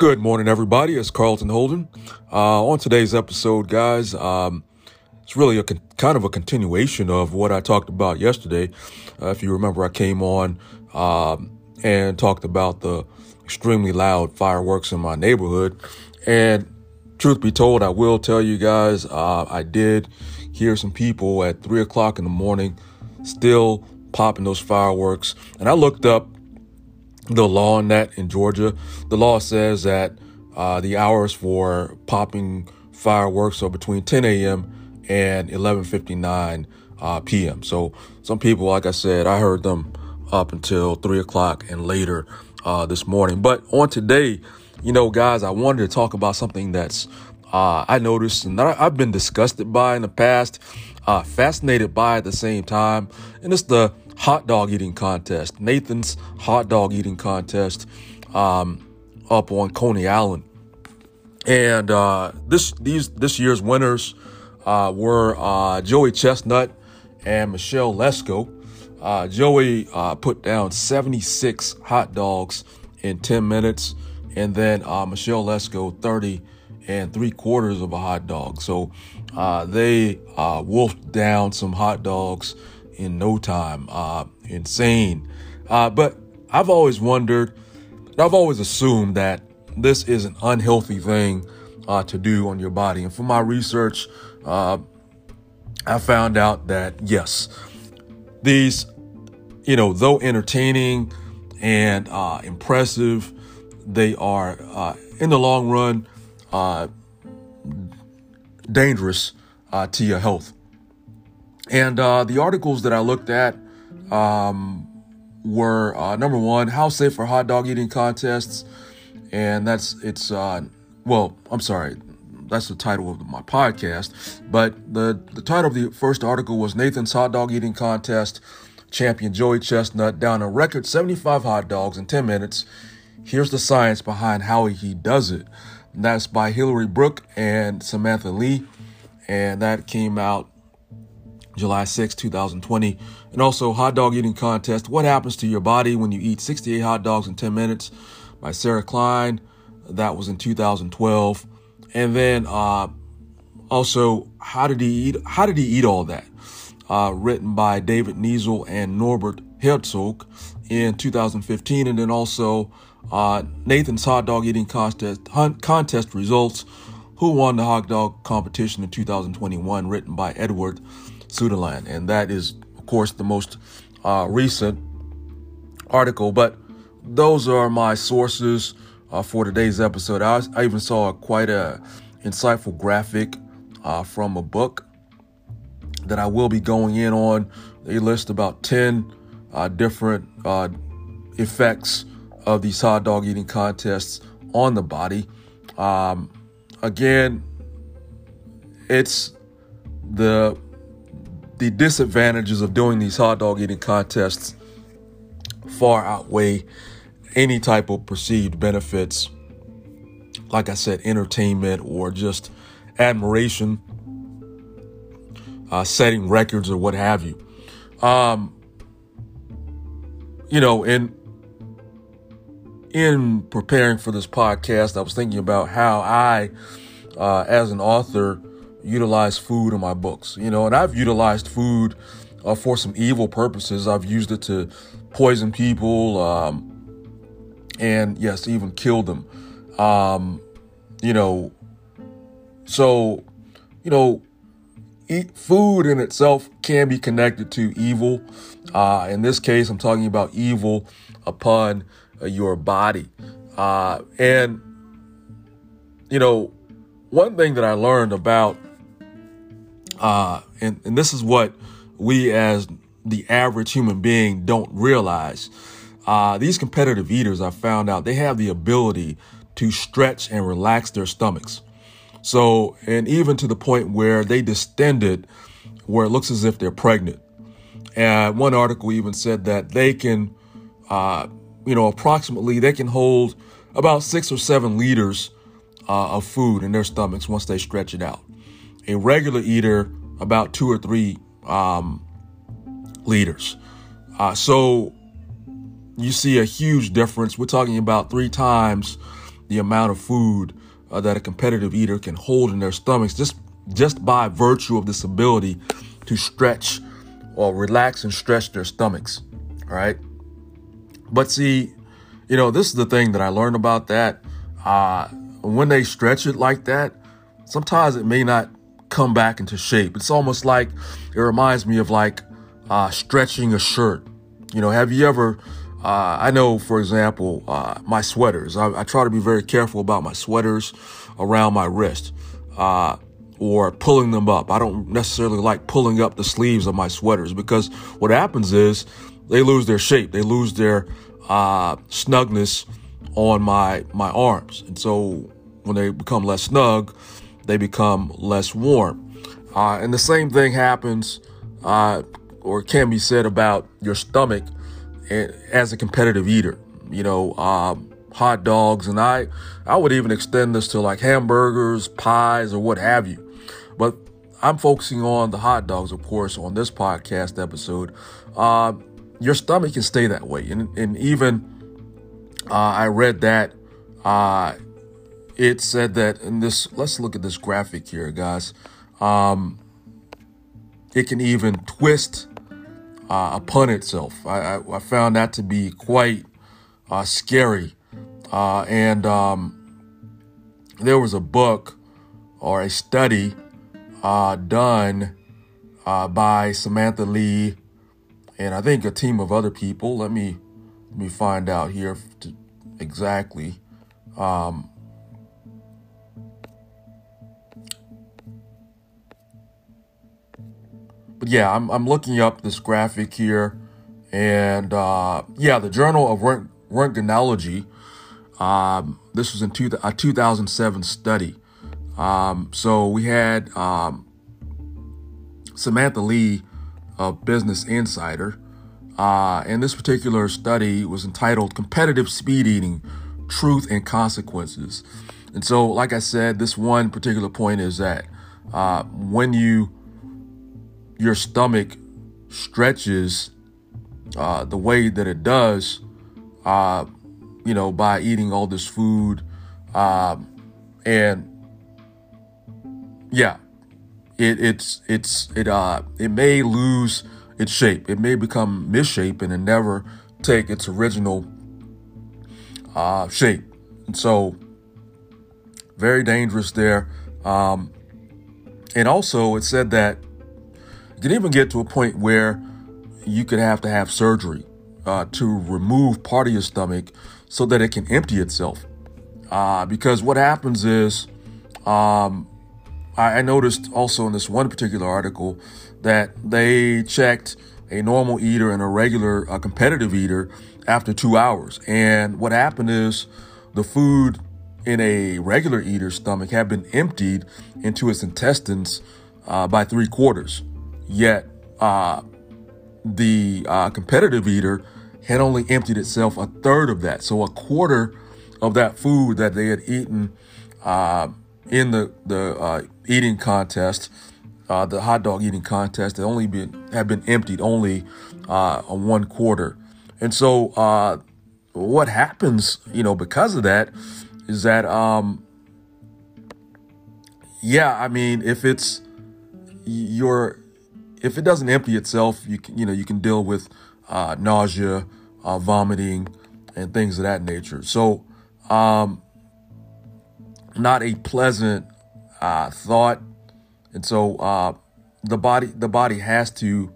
Good morning, everybody. It's Carlton Holden. Uh, on today's episode, guys, um, it's really a con- kind of a continuation of what I talked about yesterday. Uh, if you remember, I came on um, and talked about the extremely loud fireworks in my neighborhood. And truth be told, I will tell you guys, uh, I did hear some people at three o'clock in the morning still popping those fireworks. And I looked up the law on that in Georgia. The law says that uh, the hours for popping fireworks are between 10 a.m. and 11:59 uh, p.m. So some people, like I said, I heard them up until three o'clock and later uh, this morning. But on today, you know, guys, I wanted to talk about something that's uh, I noticed and I, have been disgusted by in the past, uh, fascinated by at the same time, and it's the hot dog eating contest, Nathan's hot dog eating contest, um, up on Coney Island. And uh, this these this year's winners uh, were uh, Joey Chestnut and Michelle Lesco. Uh, Joey uh, put down 76 hot dogs in 10 minutes, and then uh, Michelle Lesco 30 and three quarters of a hot dog. So they wolfed down some hot dogs in no time. Uh, insane. Uh, but I've always wondered, I've always assumed that this is an unhealthy thing uh, to do on your body. And from my research, uh, I found out that yes, these, you know, though entertaining and uh, impressive, they are uh, in the long run dangerous to your health. And uh, the articles that I looked at um, were uh, number one, how safe are hot dog eating contests? And that's it's uh, well, I'm sorry, that's the title of my podcast. But the the title of the first article was Nathan's hot dog eating contest. Champion Joey Chestnut down a record 75 hot dogs in 10 minutes. Here's the science behind how he does it. And that's by Hilary Brueck and Samantha Lee. And that came out July 6, 2020. And also, Hot Dog Eating Contest What Happens to Your Body When You Eat 68 Hot Dogs in 10 Minutes by Sarah Klein. That was in 2012. And then uh, also, How Did He Eat? How Did He Eat All That? Uh, written by David Niesel and Norbert Herzog in 2015. And then also, uh, Nathan's Hot Dog Eating Contest, hunt, contest Results. Who won the hot dog competition in 2021? Written by Edward Sutelan. And that is, of course, the most uh, recent article. But those are my sources uh, for today's episode. I, I, even saw quite a insightful graphic uh, from a book that I will be going in on. They list about 10 uh, different uh, effects of these hot dog eating contests on the body. Um, again, it's the the disadvantages of doing these hot dog eating contests far outweigh any type of perceived benefits. Like I said, entertainment or just admiration, uh, setting records or what have you. Um, you know, in in preparing for this podcast, I was thinking about how I, uh, as an author, utilize food in my books, you know, and I've utilized food uh, for some evil purposes. I've used it to poison people, um, and yes, even kill them. Um, you know, so, you know, eat food in itself can be connected to evil. Uh, in this case, I'm talking about evil upon uh, your body. Uh, and, you know, one thing that I learned about uh, and, and this is what we as the average human being don't realize. Uh, these competitive eaters, I found out, they have the ability to stretch and relax their stomachs. So, and even to the point where they distend it, where it looks as if they're pregnant. And one article even said that they can, uh, you know, approximately they can hold about six or seven liters uh, of food in their stomachs once they stretch it out a regular eater about two or three um, liters. Uh, so you see a huge difference. We're talking about three times the amount of food uh, that a competitive eater can hold in their stomachs just just by virtue of this ability to stretch or relax and stretch their stomachs. All right. But see, you know, this is the thing that I learned about that. Uh, when they stretch it like that, sometimes it may not come back into shape. It's almost like it reminds me of like uh, stretching a shirt. You know, have you ever? Uh, I know, for example, uh, my sweaters. I, I, try to be very careful about my sweaters around my wrist uh, or pulling them up. I don't necessarily like pulling up the sleeves of my sweaters because what happens is they lose their shape, they lose their uh, snugness on my my arms, and so when they become less snug, they become less warm. Uh, and the same thing happens, uh, or can be said about your stomach eh, as a competitive eater. You know, um, hot dogs, and I, I would even extend this to like hamburgers, pies, or what have you. But I'm focusing on the hot dogs, of course, on this podcast episode. Uh, your stomach can stay that way, and, and even uh, I read that uh, it said that in this let's look at this graphic here guys. Um, it can even twist uh, upon itself. I, I, I, found that to be quite uh, scary. Uh, and um, there was a book or a study uh, done uh, by Samantha Lee and I think a team of other people. Let me let me find out here exactly. Um, but yeah, I'm, I'm looking up this graphic here. And uh, yeah, the Journal of Roentgenology, um, this was in two, a 2007 study. Um, so we had um, Samantha Lee of Business Insider. Uh, and this particular study was entitled Competitive Speed Eating Truth and Consequences. And so, like I said, this one particular point is that uh, when you your stomach stretches uh, the way that it does, uh, you know, by eating all this food. Um, and yeah, it, it's, it's, it, uh, it may lose its shape. It may become misshapen and never take its original uh, shape. And so, very dangerous there. Um, and also, it said that can even get to a point where you could have to have surgery uh, to remove part of your stomach so that it can empty itself. Uh, because what happens is, um, I, I noticed also in this one particular article that they checked a normal eater and a regular a competitive eater after two hours. And what happened is the food in a regular eater's stomach had been emptied into its intestines uh, by three quarters. Yet uh, the uh, competitive eater had only emptied itself a third of that. So a quarter of that food that they had eaten uh, in the the uh, eating contest, uh, the hot dog eating contest, had only been had been emptied only uh, on one quarter. And so what happens, you know, because of that, is that um, yeah, I mean, if it's your if it doesn't empty itself, you can, you know, you can deal with uh, nausea, uh, vomiting, and things of that nature. So, um, not a pleasant uh, thought, and so uh, the body the body has to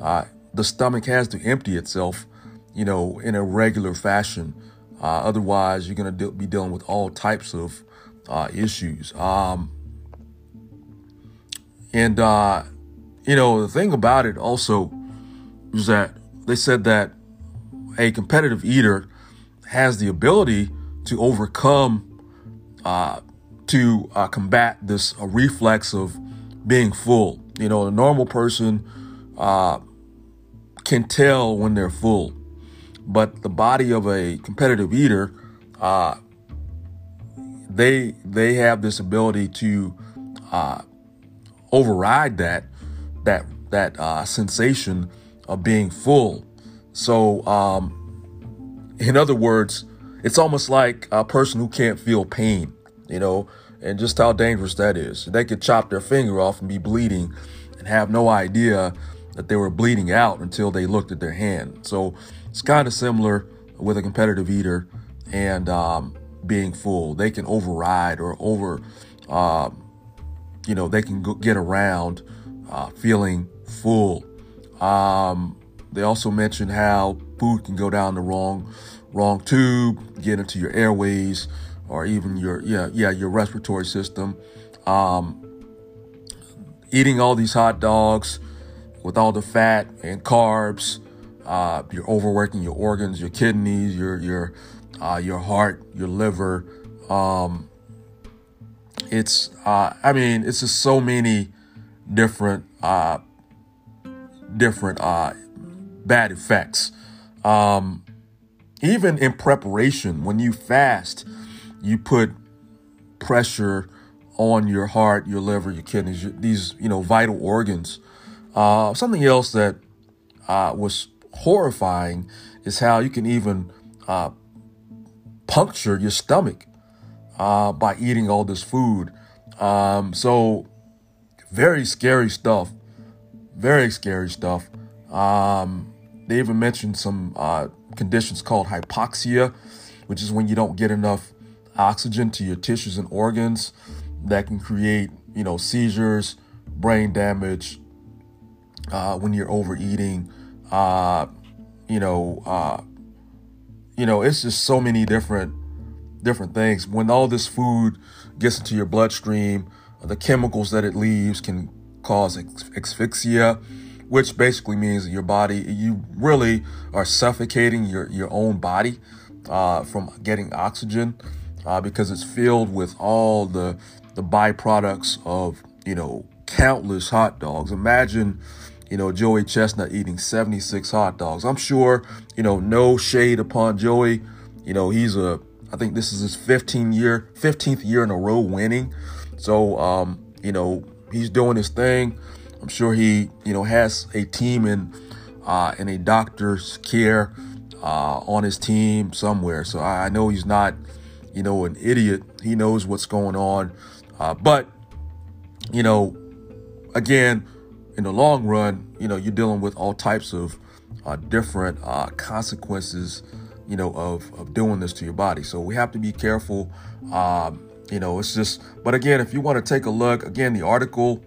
uh, the stomach has to empty itself, you know, in a regular fashion. Uh, otherwise, you're going to de- be dealing with all types of issues. Um, and you know, the thing about it also is that they said that a competitive eater has the ability to overcome, uh, to uh, combat this uh, reflex of being full. You know, a normal person uh, can tell when they're full, but the body of a competitive eater, uh, they they have this ability to uh, override that that that uh, sensation of being full. So, um, in other words, it's almost like a person who can't feel pain, you know, and just how dangerous that is. They could chop their finger off and be bleeding and have no idea that they were bleeding out until they looked at their hand. So it's kind of similar with a competitive eater and um, being full. They can override or over, uh, you know, they can get around uh, feeling full. Um, they also mentioned how food can go down the wrong wrong tube, get into your airways, or even your yeah yeah your respiratory system. Um, eating all these hot dogs with all the fat and carbs, uh, you're overworking your organs, your kidneys, your your uh, your heart, your liver. Um, it's uh, I mean it's just so many different uh, different uh, bad effects. Um, even in preparation, when you fast, you put pressure on your heart, your liver, your kidneys, your, these you know vital organs. Uh, something else that uh, was horrifying is how you can even uh, puncture your stomach uh, by eating all this food. Um, so very scary stuff. Very scary stuff. Um, they even mentioned some uh, conditions called hypoxia, which is when you don't get enough oxygen to your tissues and organs that can create, you know, seizures, brain damage uh, when you're overeating. Uh, you know, uh, you know, it's just so many different different things. When all this food gets into your bloodstream, the chemicals that it leaves can cause asphyxia, which basically means your body, you really are suffocating your, your own body uh, from getting oxygen uh, because it's filled with all the, the byproducts of, you know, countless hot dogs. Imagine, you know, Joey Chestnut eating 76 hot dogs. I'm sure, you know, no shade upon Joey. You know, he's a, I think this is his 15 year, 15th year in a row winning. So, um, you know, he's doing his thing. I'm sure he, you know, has a team in uh, in a doctor's care uh, on his team somewhere. So I know he's not, you know, an idiot. He knows what's going on. Uh, but, you know, again, in the long run, you know, you're dealing with all types of uh, different uh, consequences, you know, of, of doing this to your body. So we have to be careful. Um, you know, it's just, but again, if you want to take a look, again, the article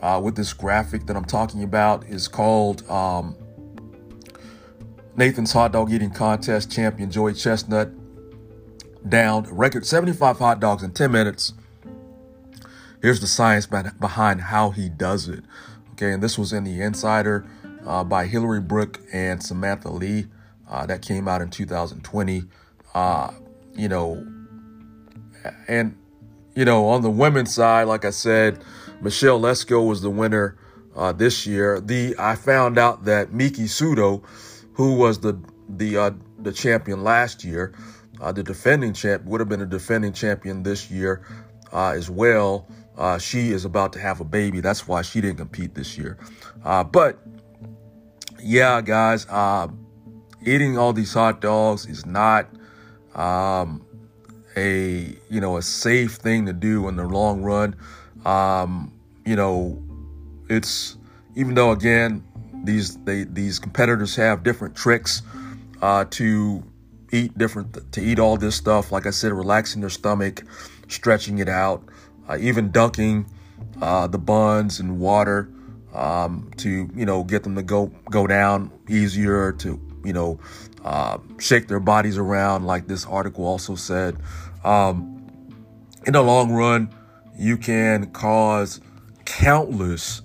uh, with this graphic that I'm talking about is called um, Nathan's Hot Dog Eating Contest Champion Joey Chestnut downed record 75 hot dogs in 10 minutes. Here's the science behind how he does it. Okay, and this was in the Insider uh, by Hilary Brueck and Samantha Lee. Uh, that came out in 2020. Uh, you know, and you know, on the women's side, like I said, Michelle Lesco was the winner uh, this year. The I found out that Miki Sudo, who was the the uh, the champion last year, uh, the defending champ would have been a defending champion this year uh, as well. Uh, she is about to have a baby. That's why she didn't compete this year. Uh, but yeah, guys, eating all these hot dogs is not. Um, a you know a safe thing to do in the long run. Um, you know, it's even though again these they these competitors have different tricks uh, to eat different to eat all this stuff. Like I said, relaxing their stomach, stretching it out, uh, even dunking uh, the buns in water um, to you know get them to go go down easier to you know uh, shake their bodies around, like this article also said. Um, in the long run, you can cause countless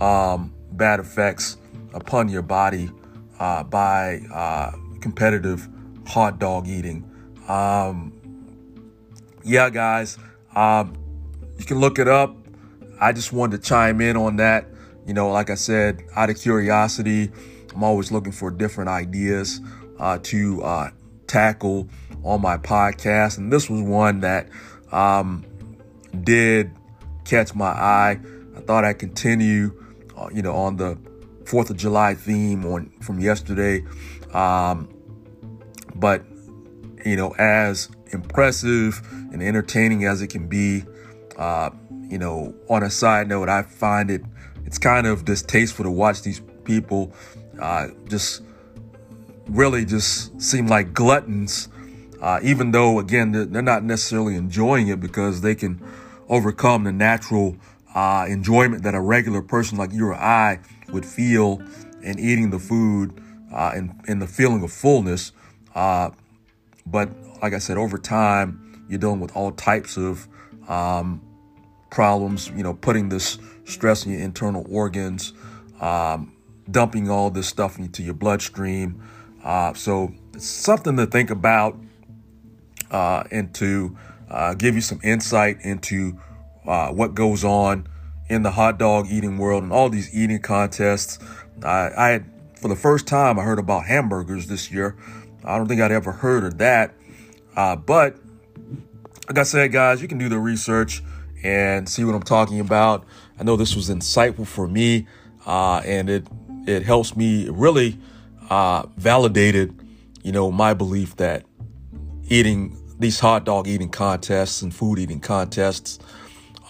um, bad effects upon your body uh, by uh, competitive hot dog eating. Um, yeah, guys, um, you can look it up. I just wanted to chime in on that. You know, like I said, out of curiosity, I'm always looking for different ideas uh, to uh, tackle on my podcast. And this was one that um, did catch my eye. I thought I'd continue, uh, you know, on the Fourth of July theme on from yesterday. Um, but you know, as impressive and entertaining as it can be. Uh, you know, on a side note, I find it it's kind of distasteful to watch these people uh, just really just seem like gluttons. Uh, even though, again, they're, they're, not necessarily enjoying it because they can overcome the natural uh, enjoyment that a regular person like you or I would feel in eating the food uh, and, and the feeling of fullness. Uh, but like I said, over time, you're dealing with all types of um, problems, you know, putting this stress in your internal organs, um, dumping all this stuff into your bloodstream. Uh, so it's something to think about uh, and to uh, give you some insight into uh, what goes on in the hot dog eating world and all these eating contests. I, I had, for the first time, I heard about hamburgers this year. I don't think I'd ever heard of that. Uh, but like I said, guys, you can do the research and see what I'm talking about. I know this was insightful for me, uh, and it it helps me really uh, validated, you know, my belief that eating these hot dog eating contests and food eating contests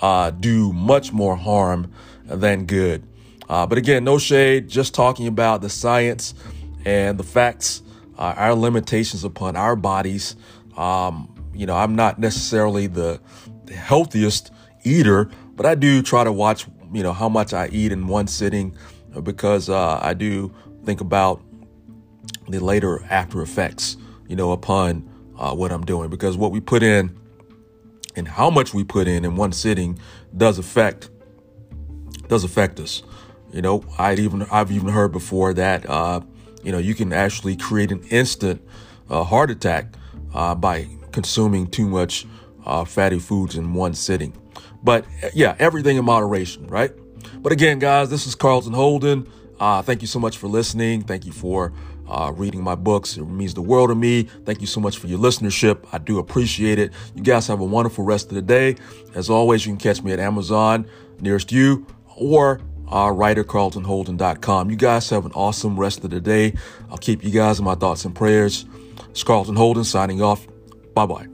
uh, do much more harm than good. Uh, but again, no shade, just talking about the science and the facts, uh, our limitations upon our bodies. Um, you know, I'm not necessarily the, the healthiest eater, but I do try to watch, you know, how much I eat in one sitting because uh, I do think about the later after effects, you know, upon uh, what I'm doing. Because what we put in and how much we put in in one sitting does affect does affect us. You know, I even I've even heard before that uh, you know you can actually create an instant uh, heart attack uh, by consuming too much uh, fatty foods in one sitting. But yeah, everything in moderation, right? But again, guys, this is Carlton Holden. Uh, thank you so much for listening. Thank you for uh, reading my books. It means the world to me. Thank you so much for your listenership. I do appreciate it. You guys have a wonderful rest of the day. As always, you can catch me at Amazon nearest you or uh, writercarltonholden.com. You guys have an awesome rest of the day. I'll keep you guys in my thoughts and prayers. It's Carlton Holden signing off. Bye bye.